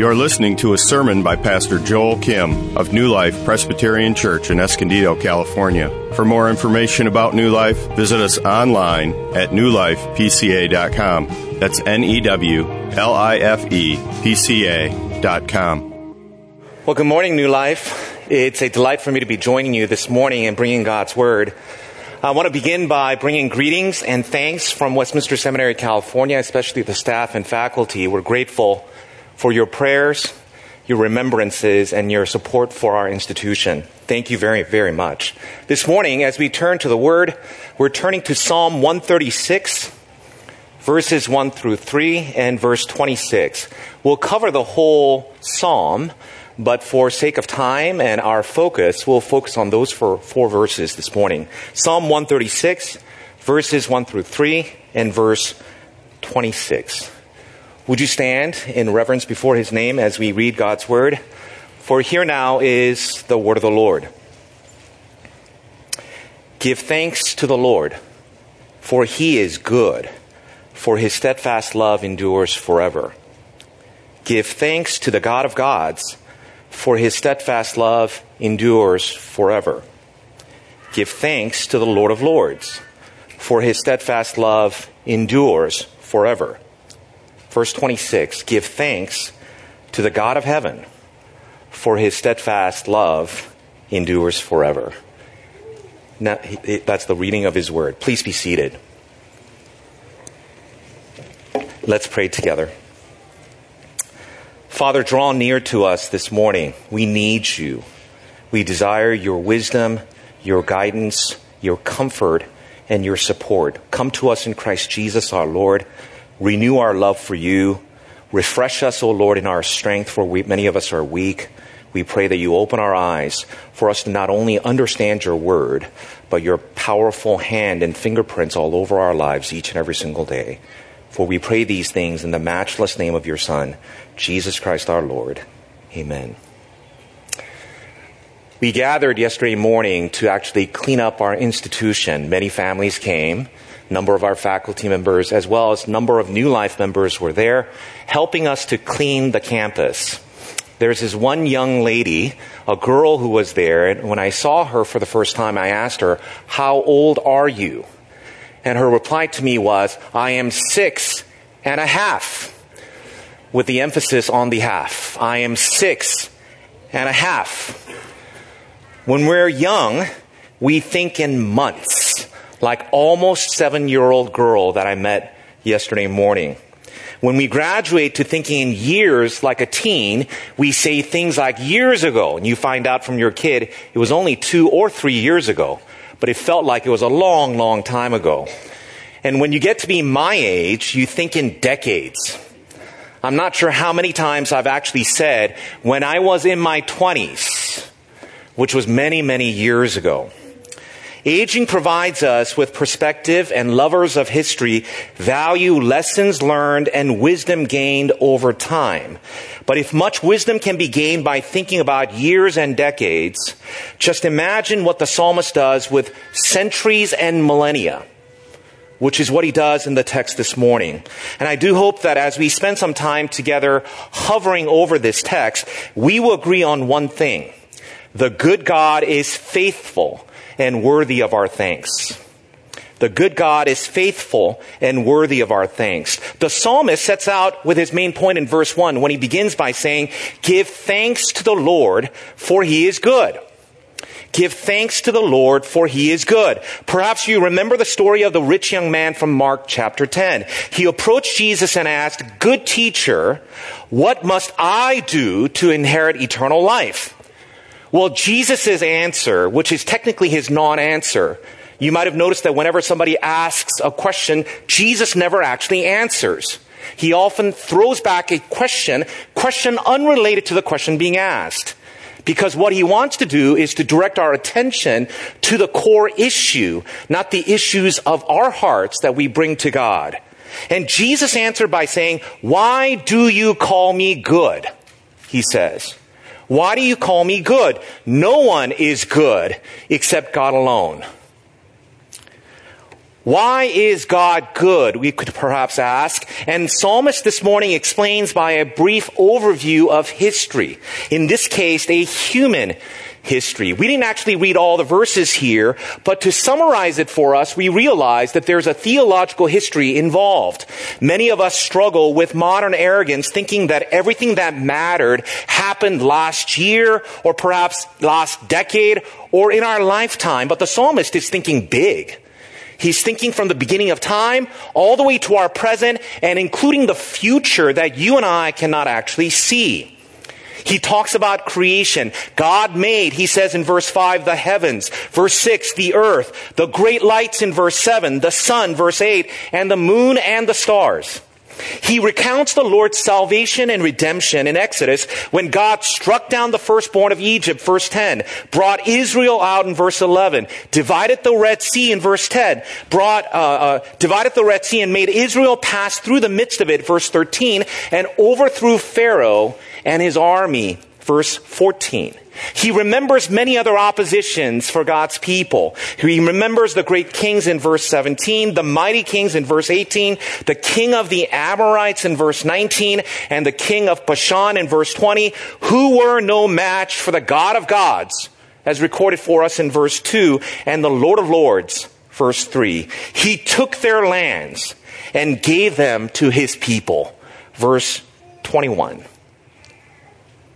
You're listening to a sermon by Pastor Joel Kim of New Life Presbyterian Church in Escondido, California. For more information about New Life, visit us online at newlifepca.com. That's N E W L I F E P C A.com. Well, good morning, New Life. It's a delight for me to be joining you this morning and bringing God's Word. I want to begin by bringing greetings and thanks from Westminster Seminary, California, especially the staff and faculty. We're grateful for your prayers, your remembrances, and your support for our institution. Thank you very, very much. This morning, as we turn to the Word, we're turning to Psalm 136, verses 1 through 3, and verse 26. We'll cover the whole Psalm, but for sake of time and our focus, we'll focus on those four, verses this morning. Psalm 136, verses 1 through 3, and verse 26. Would you stand in reverence before his name as we read God's word? For here now is the word of the Lord. Give thanks to the Lord, for he is good, for his steadfast love endures forever. Give thanks to the God of gods, for his steadfast love endures forever. Give thanks to the Lord of lords, for his steadfast love endures forever. Verse 26 Give thanks to the God of heaven, for his steadfast love endures forever. Now, that's the reading of his word. Please be seated. Let's pray together. Father, draw near to us this morning. We need you. We desire your wisdom, your guidance, your comfort, and your support. Come to us in Christ Jesus our Lord. Renew our love for you. Refresh us, O Lord, in our strength, for we, many of us are weak. We pray that you open our eyes for us to not only understand your word, but your powerful hand and fingerprints all over our lives each and every single day. For we pray these things in the matchless name of your Son, Jesus Christ our Lord. Amen. We gathered yesterday morning to actually clean up our institution. Many families came number of our faculty members, as well as number of New Life members were there, helping us to clean the campus. There's this one young lady, a girl who was there, and when I saw her for the first time, I asked her, How old are you? And her reply to me was, I am six and a half, with the emphasis on the half. I am six and a half. When we're young, we think in months like almost seven year old girl that I met yesterday morning. When we graduate to thinking in years like a teen, we say things like years ago, and you find out from your kid it was only two or three years ago, but it felt like it was a long, long time ago. And when you get to be my age, you think in decades. I'm not sure how many times I've actually said when I was in my 20s, which was many, many years ago. Aging provides us with perspective, and lovers of history value lessons learned and wisdom gained over time. But if much wisdom can be gained by thinking about years and decades, just imagine what the psalmist does with centuries and millennia which is what he does in the text this morning. And I do hope that as we spend some time together hovering over this text, we will agree on one thing. The good God is faithful and worthy of our thanks. The good God is faithful and worthy of our thanks. The psalmist sets out with his main point in verse 1 when he begins by saying, Give thanks to the Lord, for he is good. Give thanks to the Lord, for he is good. Perhaps you remember the story of the rich young man from Mark chapter 10. He approached Jesus and asked, Good teacher, what must I do to inherit eternal life? Well, Jesus' answer, which is technically his non-answer, you might have noticed that whenever somebody asks a question, Jesus never actually answers. He often throws back a question, question unrelated to the question being asked. Because what he wants to do is to direct our attention to the core issue, not the issues of our hearts that we bring to God. And Jesus answered by saying, Why do you call me good? He says. Why do you call me good? No one is good except God alone. Why is God good? We could perhaps ask. And Psalmist this morning explains by a brief overview of history. In this case, a human history. We didn't actually read all the verses here, but to summarize it for us, we realize that there's a theological history involved. Many of us struggle with modern arrogance, thinking that everything that mattered happened last year, or perhaps last decade, or in our lifetime. But the psalmist is thinking big. He's thinking from the beginning of time all the way to our present and including the future that you and I cannot actually see. He talks about creation. God made, he says in verse 5, the heavens. Verse 6, the earth. The great lights in verse 7. The sun, verse 8. And the moon and the stars. He recounts the Lord's salvation and redemption in Exodus when God struck down the firstborn of Egypt, verse 10, brought Israel out in verse 11, divided the Red Sea in verse 10, brought, uh, uh, divided the Red Sea and made Israel pass through the midst of it, verse 13, and overthrew Pharaoh and his army, verse 14. He remembers many other oppositions for God's people. He remembers the great kings in verse 17, the mighty kings in verse 18, the king of the Amorites in verse 19, and the king of Bashan in verse 20, who were no match for the God of gods, as recorded for us in verse 2, and the Lord of lords, verse 3. He took their lands and gave them to his people, verse 21.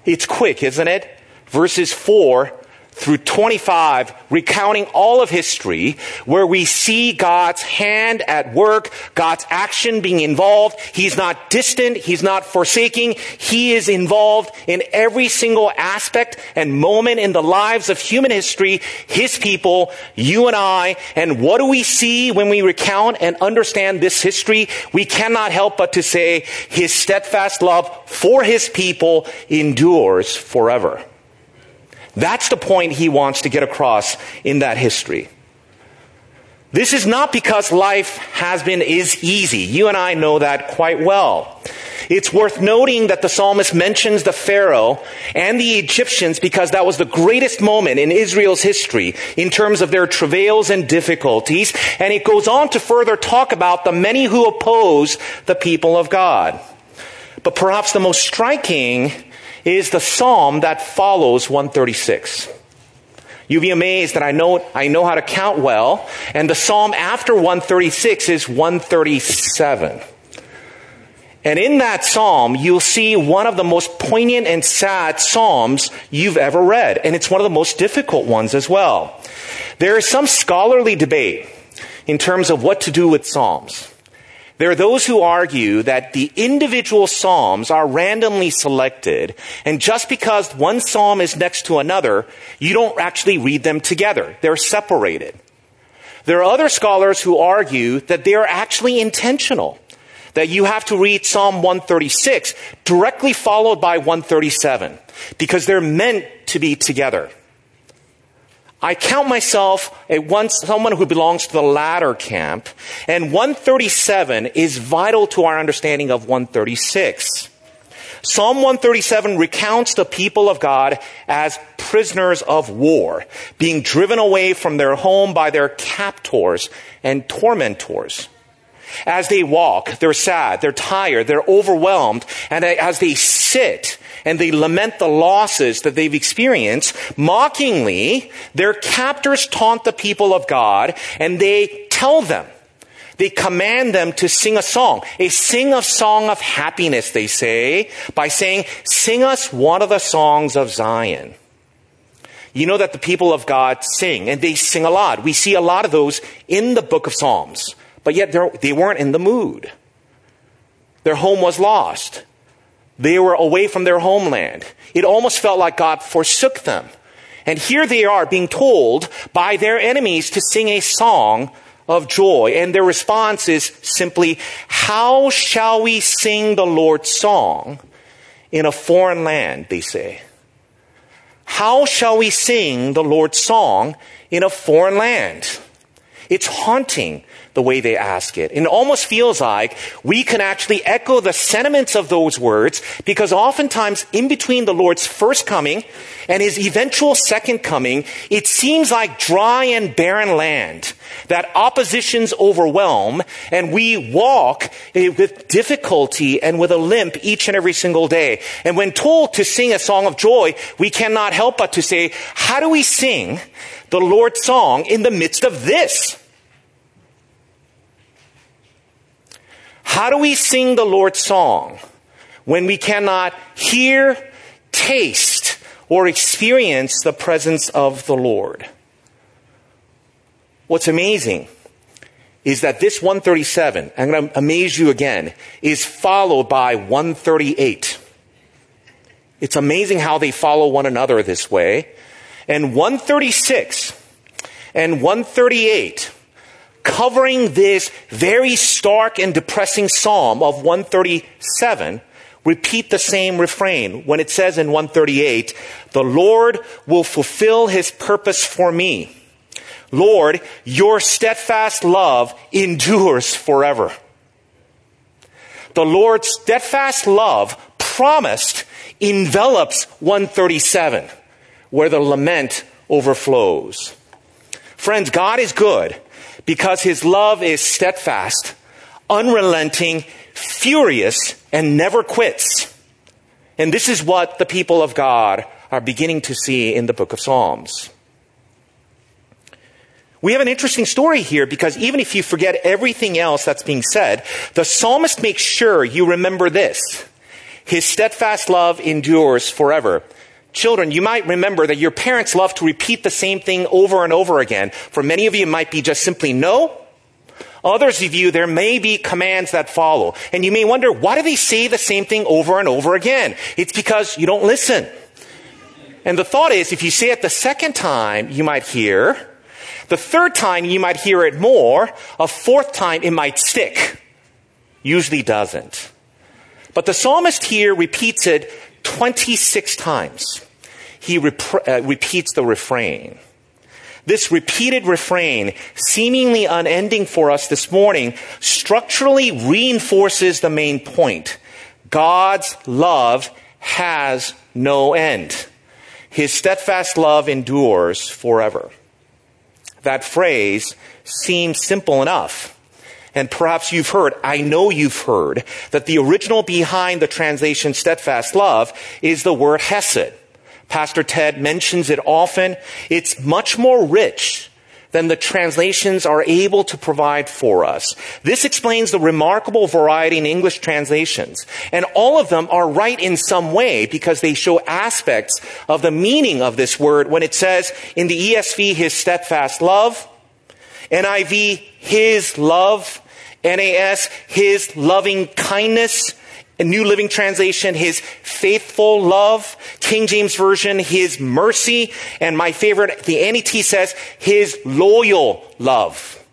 It's quick, isn't it? verses 4 through 25, recounting all of history, where we see God's hand at work, God's action being involved. He's not distant. He's not forsaking. He is involved in every single aspect and moment in the lives of human history, His people, you and I. And what do we see when we recount and understand this history? We cannot help but to say His steadfast love for His people endures forever. That's the point he wants to get across in that history. This is not because life has been is easy. You and I know that quite well. It's worth noting that the psalmist mentions the Pharaoh and the Egyptians because that was the greatest moment in Israel's history in terms of their travails and difficulties. And it goes on to further talk about the many who oppose the people of God. But perhaps the most striking is the psalm that follows 136. You'll be amazed that I know, I know how to count well, and the psalm after 136 is 137. And in that psalm, you'll see one of the most poignant and sad psalms you've ever read, and it's one of the most difficult ones as well. There is some scholarly debate in terms of what to do with psalms. There are those who argue that the individual psalms are randomly selected, and just because one psalm is next to another, you don't actually read them together. They're separated. There are other scholars who argue that they are actually intentional, that you have to read Psalm 136 directly followed by 137, because they're meant to be together. I count myself a one, someone who belongs to the latter camp, and 137 is vital to our understanding of 136. Psalm 137 recounts the people of God as prisoners of war, being driven away from their home by their captors and tormentors. As they walk, they're sad, they're tired, they're overwhelmed, and as they sit and they lament the losses that they've experienced, mockingly, their captors taunt the people of God and they tell them, they command them to sing a song, a sing a song of happiness, they say, by saying, sing us one of the songs of Zion. You know that the people of God sing, and they sing a lot. We see a lot of those in the book of Psalms but yet they weren't in the mood. Their home was lost. They were away from their homeland. It almost felt like God forsook them. And here they are being told by their enemies to sing a song of joy. And their response is simply, How shall we sing the Lord's song in a foreign land? They say. How shall we sing the Lord's song in a foreign land? It's haunting the way they ask it. And it almost feels like we can actually echo the sentiments of those words because oftentimes in between the Lord's first coming and his eventual second coming, it seems like dry and barren land that oppositions overwhelm and we walk eh, with difficulty and with a limp each and every single day. And when told to sing a song of joy, we cannot help but to say, how do we sing the Lord's song in the midst of this? How do we sing the Lord's song when we cannot hear, taste, or experience the presence of the Lord? What's amazing is that this 137, I'm going to amaze you again, is followed by 138. It's amazing how they follow one another this way. And 136 and 138 covering this very stark and depressing psalm of 137 repeat the same refrain when it says in 138, the Lord will fulfill his purpose for me. Lord, your steadfast love endures forever. The Lord's steadfast love promised envelops 137, where the lament overflows. Friends, God is good because his love is steadfast, unrelenting, furious, and never quits. And this is what the people of God are beginning to see in the book of Psalms. We have an interesting story here because even if you forget everything else that's being said, the psalmist makes sure you remember this. His steadfast love endures forever. Children, you might remember that your parents love to repeat the same thing over and over again. For many of you, it might be just simply no. Others of you, there may be commands that follow. And you may wonder, why do they say the same thing over and over again? It's because you don't listen. And the thought is, if you say it the second time, you might hear. The third time, you might hear it more. A fourth time, it might stick. Usually doesn't. But the psalmist here repeats it 26 times he rep- uh, repeats the refrain. This repeated refrain, seemingly unending for us this morning, structurally reinforces the main point. God's love has no end. His steadfast love endures forever. That phrase seems simple enough. And perhaps you've heard, I know you've heard, that the original behind the translation steadfast love is the word hesed. Pastor Ted mentions it often. It's much more rich than the translations are able to provide for us. This explains the remarkable variety in English translations. And all of them are right in some way because they show aspects of the meaning of this word when it says in the ESV, his steadfast love, NIV, his love, NAS, his loving kindness, a New Living Translation, His faithful love. King James Version, His mercy. And my favorite, the NET says, His loyal love.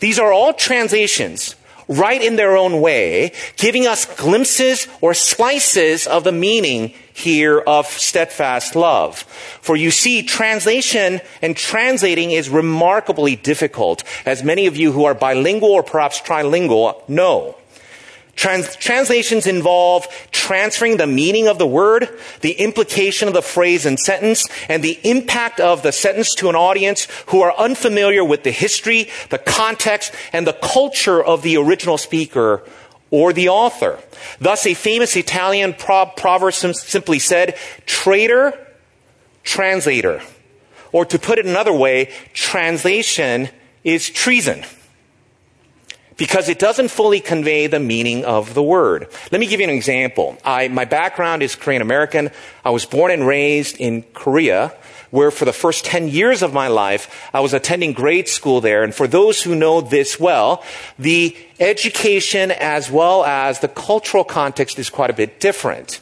These are all translations right in their own way, giving us glimpses or slices of the meaning here of steadfast love. For you see, translation and translating is remarkably difficult, as many of you who are bilingual or perhaps trilingual know. Trans- translations involve transferring the meaning of the word, the implication of the phrase and sentence, and the impact of the sentence to an audience who are unfamiliar with the history, the context, and the culture of the original speaker or the author. Thus, a famous Italian pro- proverb simply said, traitor, translator. Or to put it another way, translation is treason because it doesn't fully convey the meaning of the word. Let me give you an example. I, my background is Korean American. I was born and raised in Korea, where for the first 10 years of my life, I was attending grade school there. And for those who know this well, the education as well as the cultural context is quite a bit different.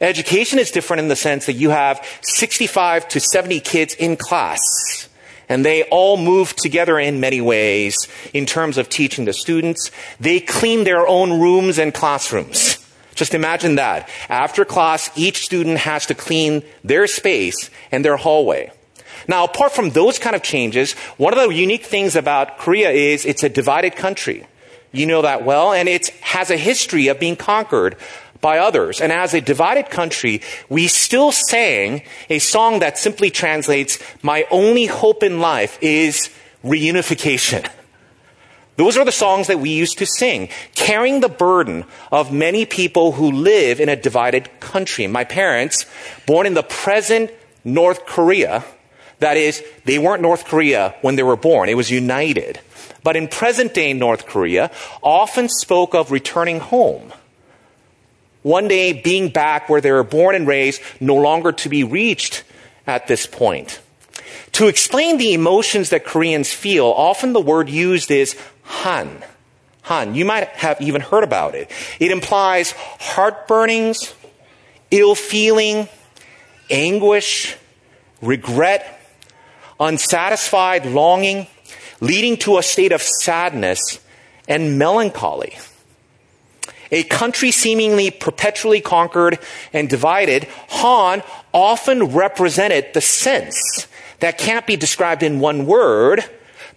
Education is different in the sense that you have 65 to 70 kids in class and they all move together in many ways in terms of teaching the students. They clean their own rooms and classrooms. Just imagine that. After class, each student has to clean their space and their hallway. Now, apart from those kind of changes, one of the unique things about Korea is it's a divided country. You know that well, and it has a history of being conquered by others. And as a divided country, we still sang a song that simply translates, My only hope in life is reunification. Those are the songs that we used to sing, carrying the burden of many people who live in a divided country. My parents, born in the present North Korea, that is, they weren't North Korea when they were born, it was united. But in present day North Korea, often spoke of returning home. One day being back where they were born and raised, no longer to be reached at this point. To explain the emotions that Koreans feel, often the word used is han. Han. You might have even heard about it. It implies heartburnings, ill feeling, anguish, regret, unsatisfied longing, leading to a state of sadness and melancholy. A country seemingly perpetually conquered and divided, Han often represented the sense that can't be described in one word,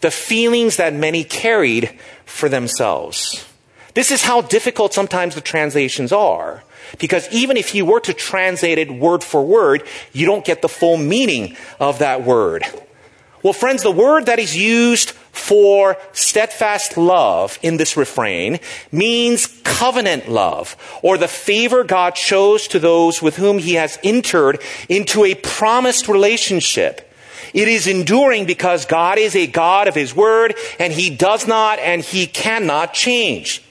the feelings that many carried for themselves. This is how difficult sometimes the translations are. Because even if you were to translate it word for word, you don't get the full meaning of that word. Well, friends, the word that is used for steadfast love in this refrain means covenant love, or the favor God shows to those with whom he has entered into a promised relationship. It is enduring because God is a God of his word, and he does not and he cannot change.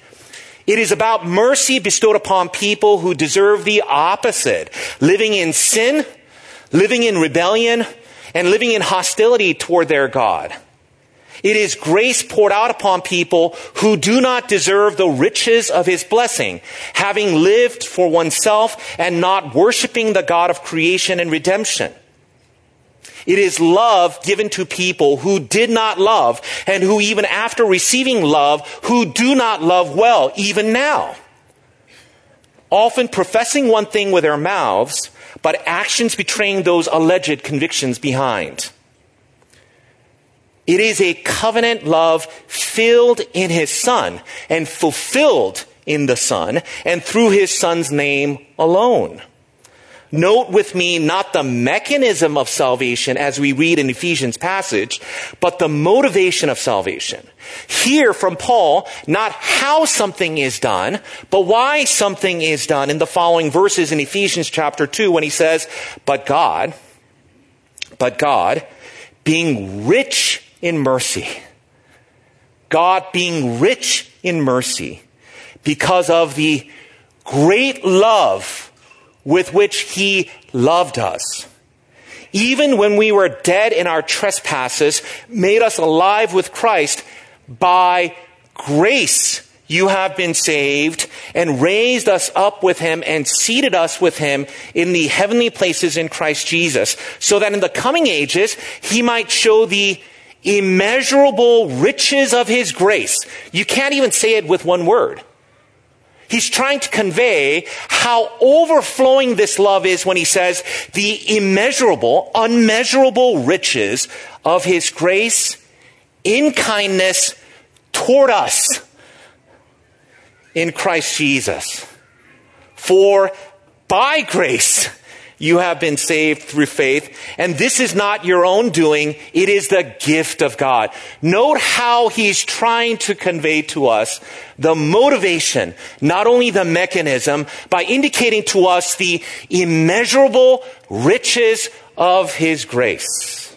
It is about mercy bestowed upon people who deserve the opposite, living in sin, living in rebellion, and living in hostility toward their God. It is grace poured out upon people who do not deserve the riches of his blessing, having lived for oneself and not worshiping the God of creation and redemption. It is love given to people who did not love and who even after receiving love, who do not love well, even now. Often professing one thing with their mouths, but actions betraying those alleged convictions behind. It is a covenant love filled in his son and fulfilled in the son and through his son's name alone. Note with me not the mechanism of salvation as we read in Ephesians passage, but the motivation of salvation. Here from Paul, not how something is done, but why something is done in the following verses in Ephesians chapter 2 when he says, but God, but God, being rich in mercy, God being rich in mercy because of the great love with which he loved us. Even when we were dead in our trespasses, made us alive with Christ by grace. You have been saved and raised us up with him and seated us with him in the heavenly places in Christ Jesus, so that in the coming ages he might show the immeasurable riches of his grace. You can't even say it with one word. He's trying to convey how overflowing this love is when he says the immeasurable, unmeasurable riches of his grace in kindness toward us in Christ Jesus. For by grace, you have been saved through faith. And this is not your own doing. It is the gift of God. Note how he's trying to convey to us the motivation, not only the mechanism, by indicating to us the immeasurable riches of his grace.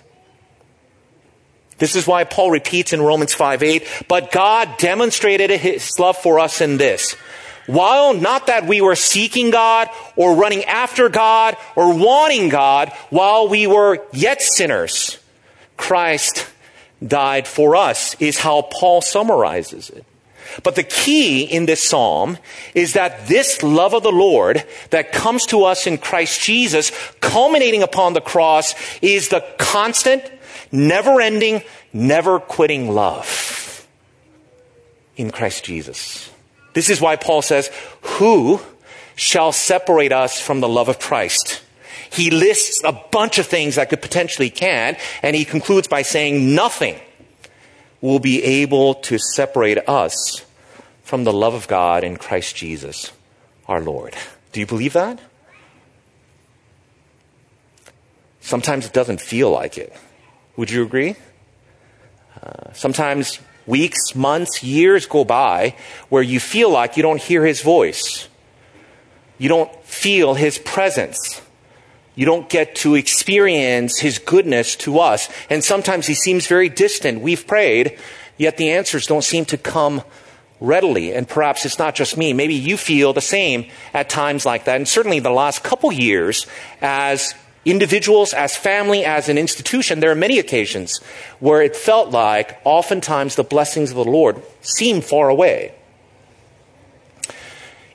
This is why Paul repeats in Romans 5 8, but God demonstrated his love for us in this while not that we were seeking God or running after God or wanting God, while we were yet sinners, Christ died for us, is how Paul summarizes it. But the key in this psalm is that this love of the Lord that comes to us in Christ Jesus, culminating upon the cross, is the constant, never ending, never quitting love in Christ Jesus. This is why Paul says, Who shall separate us from the love of Christ? He lists a bunch of things that could potentially can, and he concludes by saying nothing will be able to separate us from the love of God in Christ Jesus, our Lord. Do you believe that? Sometimes it doesn't feel like it. Would you agree? Uh, sometimes weeks, months, years go by where you feel like you don't hear his voice. You don't feel his presence. You don't get to experience his goodness to us. And sometimes he seems very distant. We've prayed, yet the answers don't seem to come readily. And perhaps it's not just me. Maybe you feel the same at times like that. And certainly the last couple years, as individuals, as family, as an institution, there are many occasions where it felt like oftentimes the blessings of the Lord seem far away.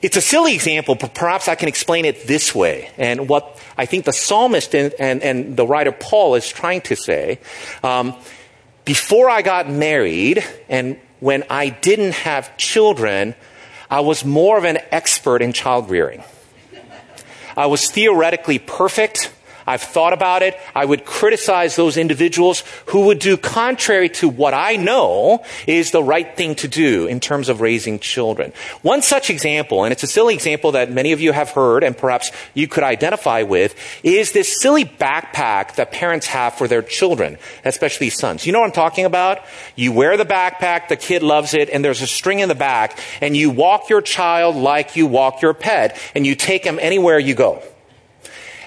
It's a silly example, but perhaps I can explain it this way. And what I think the psalmist and, and, and the writer Paul is trying to say um, before I got married and when I didn't have children, I was more of an expert in child rearing. I was theoretically perfect. I've thought about it. I would criticize those individuals who would do contrary to what I know is the right thing to do in terms of raising children. One such example, and it's a silly example that many of you have heard and perhaps you could identify with, is this silly backpack that parents have for their children, especially sons. You know what I'm talking about? You wear the backpack, the kid loves it, and there's a string in the back, and you walk your child like you walk your pet, and you take him anywhere you go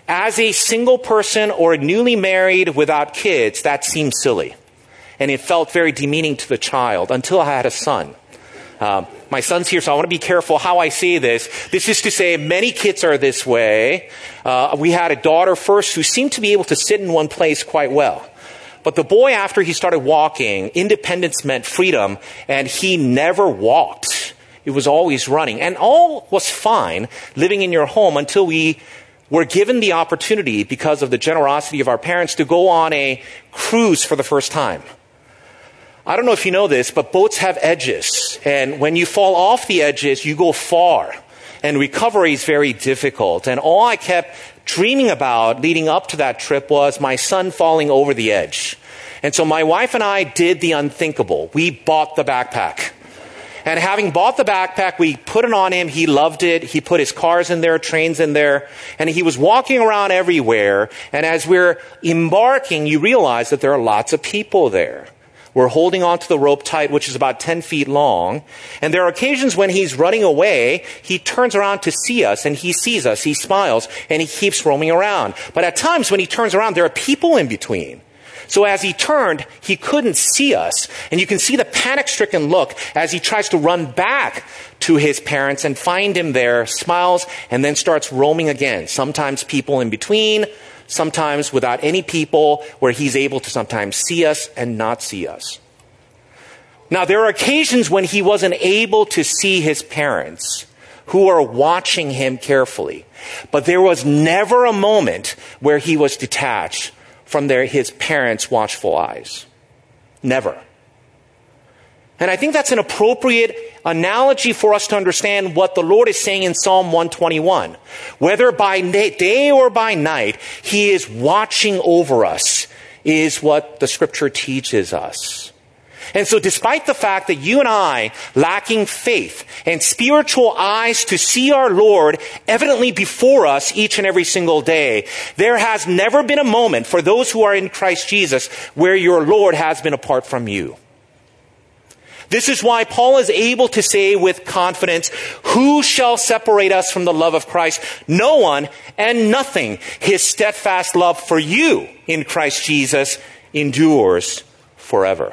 as a single person or newly married without kids, that seemed silly. And it felt very demeaning to the child until I had a son. Um, my son's here, so I want to be careful how I say this. This is to say, many kids are this way. Uh, we had a daughter first who seemed to be able to sit in one place quite well. But the boy, after he started walking, independence meant freedom, and he never walked. It was always running. And all was fine living in your home until we were given the opportunity, because of the generosity of our parents, to go on a cruise for the first time. I don't know if you know this, but boats have edges. And when you fall off the edges, you go far. And recovery is very difficult. And all I kept dreaming about leading up to that trip was my son falling over the edge. And so my wife and I did the unthinkable. We bought the backpack. And having bought the backpack, we put it on him. He loved it. He put his cars in there, trains in there, and he was walking around everywhere. And as we're embarking, you realize that there are lots of people there. We're holding onto the rope tight, which is about 10 feet long. And there are occasions when he's running away, he turns around to see us and he sees us, he smiles, and he keeps roaming around. But at times when he turns around, there are people in between. So as he turned, he couldn't see us. And you can see the panic stricken look as he tries to run back to his parents and find him there, smiles, and then starts roaming again. Sometimes people in between, sometimes without any people, where he's able to sometimes see us and not see us. Now, there are occasions when he wasn't able to see his parents who are watching him carefully. But there was never a moment where he was detached from their, his parents' watchful eyes. Never. And I think that's an appropriate analogy for us to understand what the Lord is saying in Psalm 121. Whether by day or by night, He is watching over us, is what the scripture teaches us. And so despite the fact that you and I, lacking faith and spiritual eyes to see our Lord evidently before us each and every single day, there has never been a moment for those who are in Christ Jesus where your Lord has been apart from you. This is why Paul is able to say with confidence, who shall separate us from the love of Christ? No one and nothing. His steadfast love for you in Christ Jesus endures forever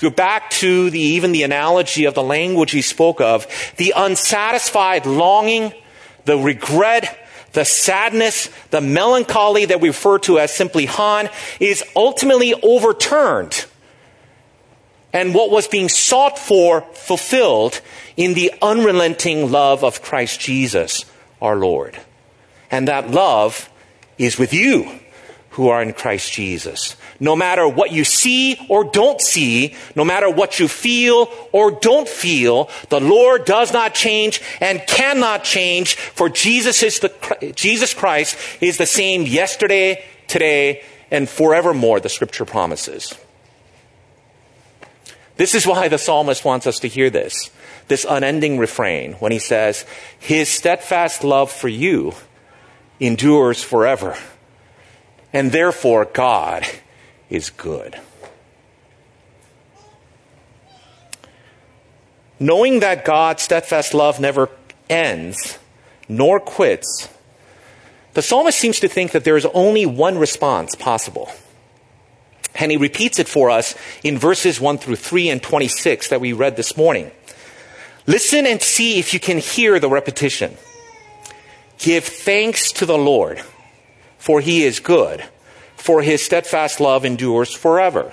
go back to the, even the analogy of the language he spoke of, the unsatisfied longing, the regret, the sadness, the melancholy that we refer to as simply Han is ultimately overturned. And what was being sought for fulfilled in the unrelenting love of Christ Jesus, our Lord. And that love is with you who are in Christ Jesus. No matter what you see or don't see, no matter what you feel or don't feel, the Lord does not change and cannot change, for Jesus is the, Jesus Christ is the same yesterday, today, and forevermore, the scripture promises. This is why the psalmist wants us to hear this, this unending refrain when he says, His steadfast love for you endures forever and therefore God is good. Knowing that God's steadfast love never ends nor quits, the psalmist seems to think that there is only one response possible. And he repeats it for us in verses 1 through 3 and 26 that we read this morning. Listen and see if you can hear the repetition. Give thanks to the Lord for he is good, for his steadfast love endures forever.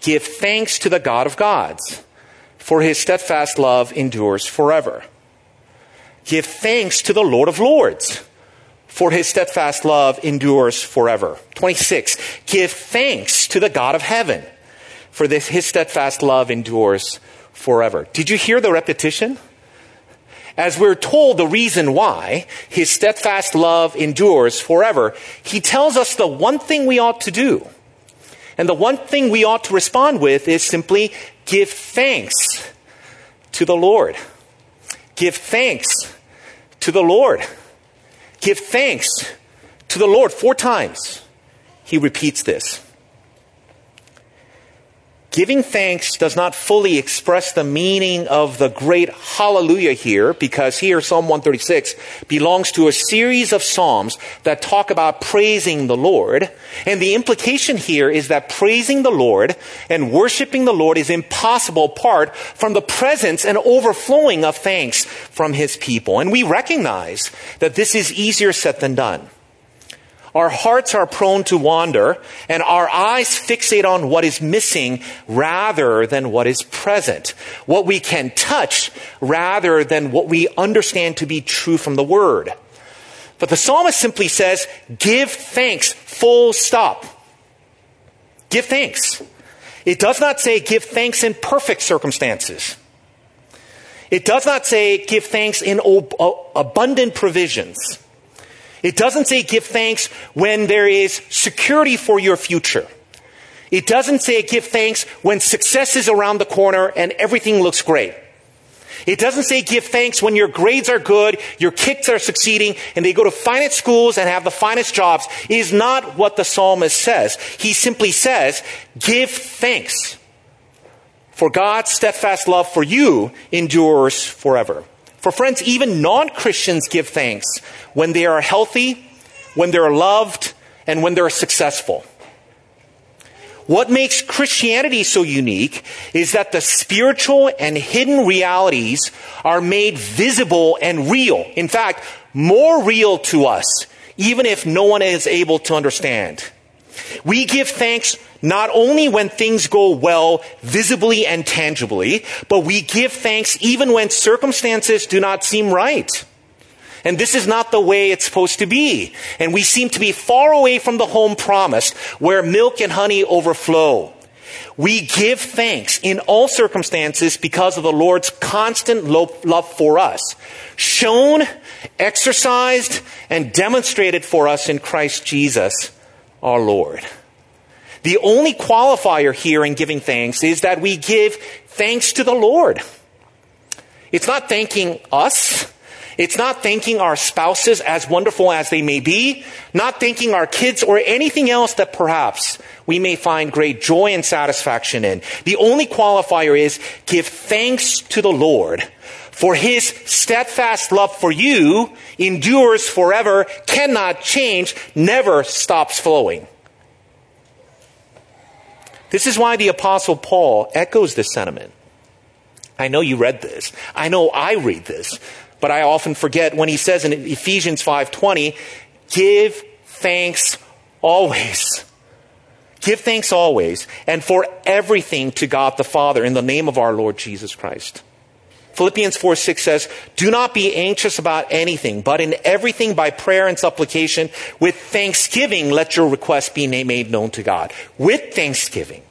Give thanks to the God of gods, for his steadfast love endures forever. Give thanks to the Lord of lords, for his steadfast love endures forever. 26. Give thanks to the God of heaven, for this, his steadfast love endures forever. Did you hear the repetition? As we're told the reason why his steadfast love endures forever, he tells us the one thing we ought to do. And the one thing we ought to respond with is simply give thanks to the Lord. Give thanks to the Lord. Give thanks to the Lord. Four times he repeats this. Giving thanks does not fully express the meaning of the great hallelujah here, because here, Psalm 136 belongs to a series of Psalms that talk about praising the Lord. And the implication here is that praising the Lord and worshiping the Lord is impossible apart from the presence and overflowing of thanks from His people. And we recognize that this is easier said than done. Our hearts are prone to wander, and our eyes fixate on what is missing rather than what is present. What we can touch rather than what we understand to be true from the Word. But the psalmist simply says, give thanks, full stop. Give thanks. It does not say give thanks in perfect circumstances. It does not say give thanks in uh, abundant provisions. It doesn't say give thanks when there is security for your future. It doesn't say give thanks when success is around the corner and everything looks great. It doesn't say give thanks when your grades are good, your kids are succeeding, and they go to finest schools and have the finest jobs. It is not what the psalmist says. He simply says, give thanks. For God's steadfast love for you endures forever. For friends, even non Christians give thanks when they are healthy, when they're loved, and when they're successful. What makes Christianity so unique is that the spiritual and hidden realities are made visible and real. In fact, more real to us, even if no one is able to understand. We give thanks not only when things go well visibly and tangibly, but we give thanks even when circumstances do not seem right. And this is not the way it's supposed to be. And we seem to be far away from the home promised where milk and honey overflow. We give thanks in all circumstances because of the Lord's constant love for us, shown, exercised, and demonstrated for us in Christ Jesus our Lord. The only qualifier here in giving thanks is that we give thanks to the Lord. It's not thanking us. It's not thanking our spouses as wonderful as they may be, not thanking our kids or anything else that perhaps we may find great joy and satisfaction in. The only qualifier is give thanks to the Lord for his steadfast love for you endures forever, cannot change, never stops flowing. This is why the apostle Paul echoes this sentiment. I know you read this. I know I read this, but I often forget when he says in Ephesians 5:20, "Give thanks always." Give thanks always and for everything to God the Father in the name of our Lord Jesus Christ. Philippians 4 6 says, Do not be anxious about anything, but in everything by prayer and supplication, with thanksgiving, let your requests be made known to God. With thanksgiving.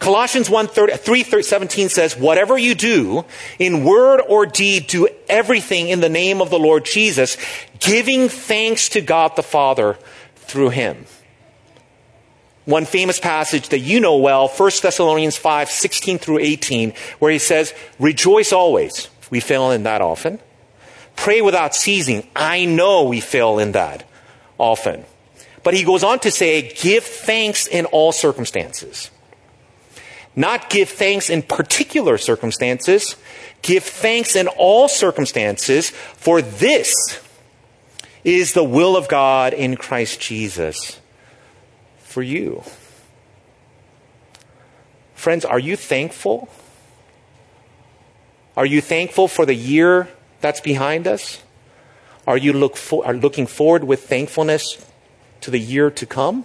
Colossians 1 3 17 says, Whatever you do, in word or deed, do everything in the name of the Lord Jesus, giving thanks to God the Father through him. One famous passage that you know well, 1 Thessalonians 5, 16 through 18, where he says, Rejoice always. We fail in that often. Pray without ceasing. I know we fail in that often. But he goes on to say, Give thanks in all circumstances. Not give thanks in particular circumstances. Give thanks in all circumstances, for this is the will of God in Christ Jesus for you. Friends, are you thankful? Are you thankful for the year that's behind us? Are you look for, are looking forward with thankfulness to the year to come?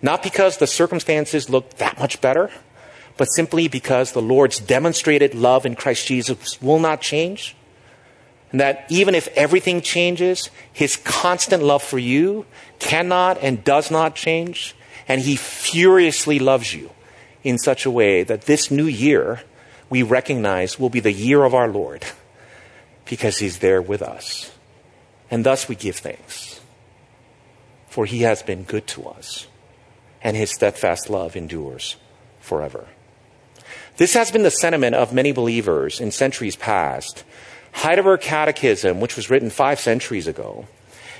Not because the circumstances look that much better, but simply because the Lord's demonstrated love in Christ Jesus will not change. And that even if everything changes, his constant love for you cannot and does not change, and He furiously loves you in such a way that this new year we recognize will be the year of our Lord because He's there with us. And thus we give thanks. For He has been good to us, and His steadfast love endures forever. This has been the sentiment of many believers in centuries past. Heidelberg Catechism, which was written five centuries ago,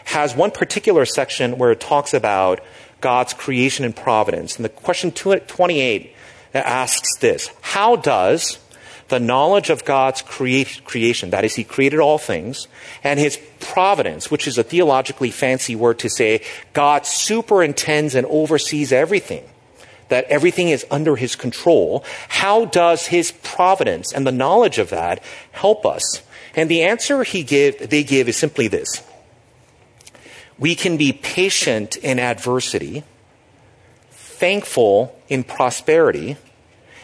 has one particular section where it talks about God's creation and providence. And the question 28 asks this How does the knowledge of God's create, creation, that is, He created all things, and His providence, which is a theologically fancy word to say God superintends and oversees everything, that everything is under His control, how does His providence and the knowledge of that help us? And the answer he give, they give is simply this we can be patient in adversity, thankful in prosperity,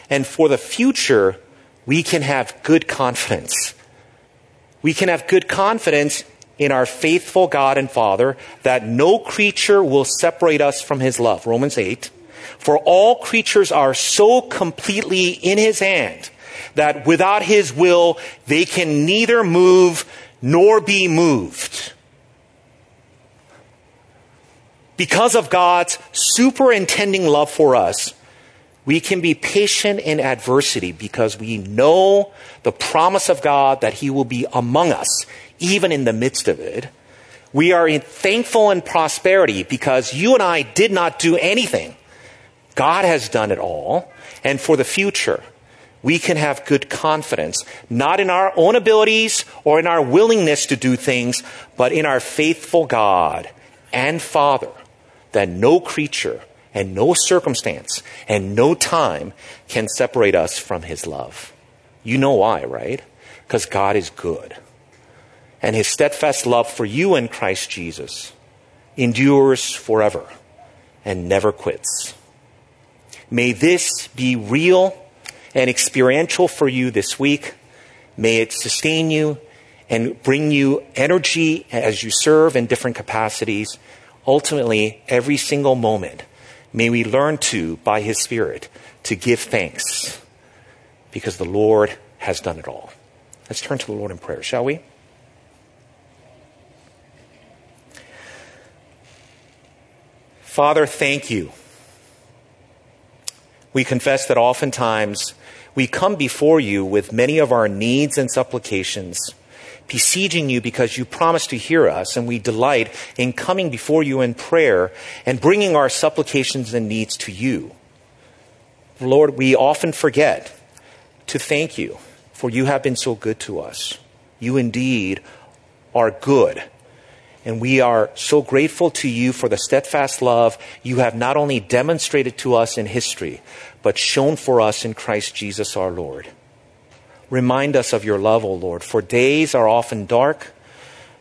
and for the future, we can have good confidence. We can have good confidence in our faithful God and Father that no creature will separate us from His love. Romans 8. For all creatures are so completely in His hand that without His will, they can neither move nor be moved. Because of God's superintending love for us, we can be patient in adversity because we know the promise of God that He will be among us, even in the midst of it. We are thankful in prosperity because you and I did not do anything. God has done it all. And for the future, we can have good confidence, not in our own abilities or in our willingness to do things, but in our faithful God and Father that no creature and no circumstance and no time can separate us from his love. You know why, right? Because God is good. And his steadfast love for you in Christ Jesus endures forever and never quits. May this be real and experiential for you this week. May it sustain you and bring you energy as you serve in different capacities ultimately, every single moment, may we learn to, by His Spirit, to give thanks because the Lord has done it all. Let's turn to the Lord in prayer, shall we? Father, thank you. We confess that oftentimes we come before you with many of our needs and supplications besieging you because you promise to hear us, and we delight in coming before you in prayer and bringing our supplications and needs to you. Lord, we often forget to thank you, for you have been so good to us. You indeed are good. And we are so grateful to you for the steadfast love you have not only demonstrated to us in history, but shown for us in Christ Jesus our Lord. Remind us of your love, O Lord, for days are often dark,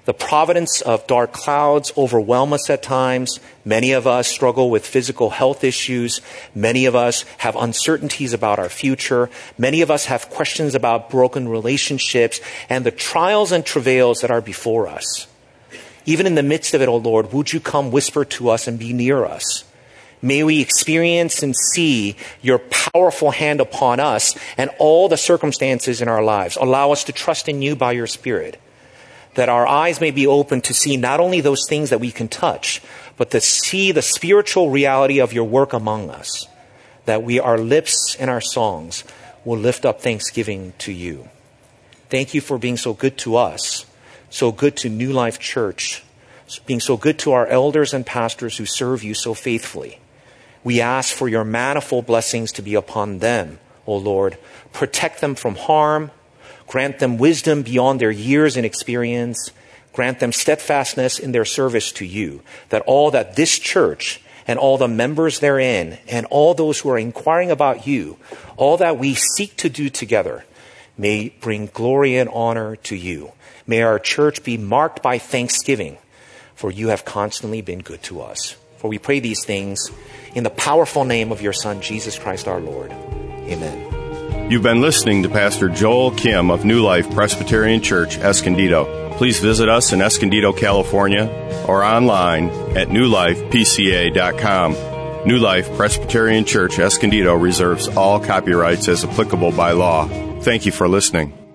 The providence of dark clouds overwhelm us at times. Many of us struggle with physical health issues. Many of us have uncertainties about our future. Many of us have questions about broken relationships and the trials and travails that are before us. Even in the midst of it, O oh Lord, would you come whisper to us and be near us? May we experience and see your powerful hand upon us and all the circumstances in our lives. Allow us to trust in you by your Spirit that our eyes may be open to see not only those things that we can touch, but to see the spiritual reality of your work among us, that we, our lips and our songs will lift up thanksgiving to you. Thank you for being so good to us, so good to New Life Church, being so good to our elders and pastors who serve you so faithfully. We ask for your manifold blessings to be upon them, O Lord. Protect them from harm, Grant them wisdom beyond their years and experience. Grant them steadfastness in their service to you, that all that this church and all the members therein and all those who are inquiring about you, all that we seek to do together, may bring glory and honor to you. May our church be marked by thanksgiving, for you have constantly been good to us. For we pray these things in the powerful name of your Son, Jesus Christ our Lord. Amen. You've been listening to Pastor Joel Kim of New Life Presbyterian Church, Escondido. Please visit us in Escondido, California, or online at newlifepca.com. New Life Presbyterian Church, Escondido reserves all copyrights as applicable by law. Thank you for listening.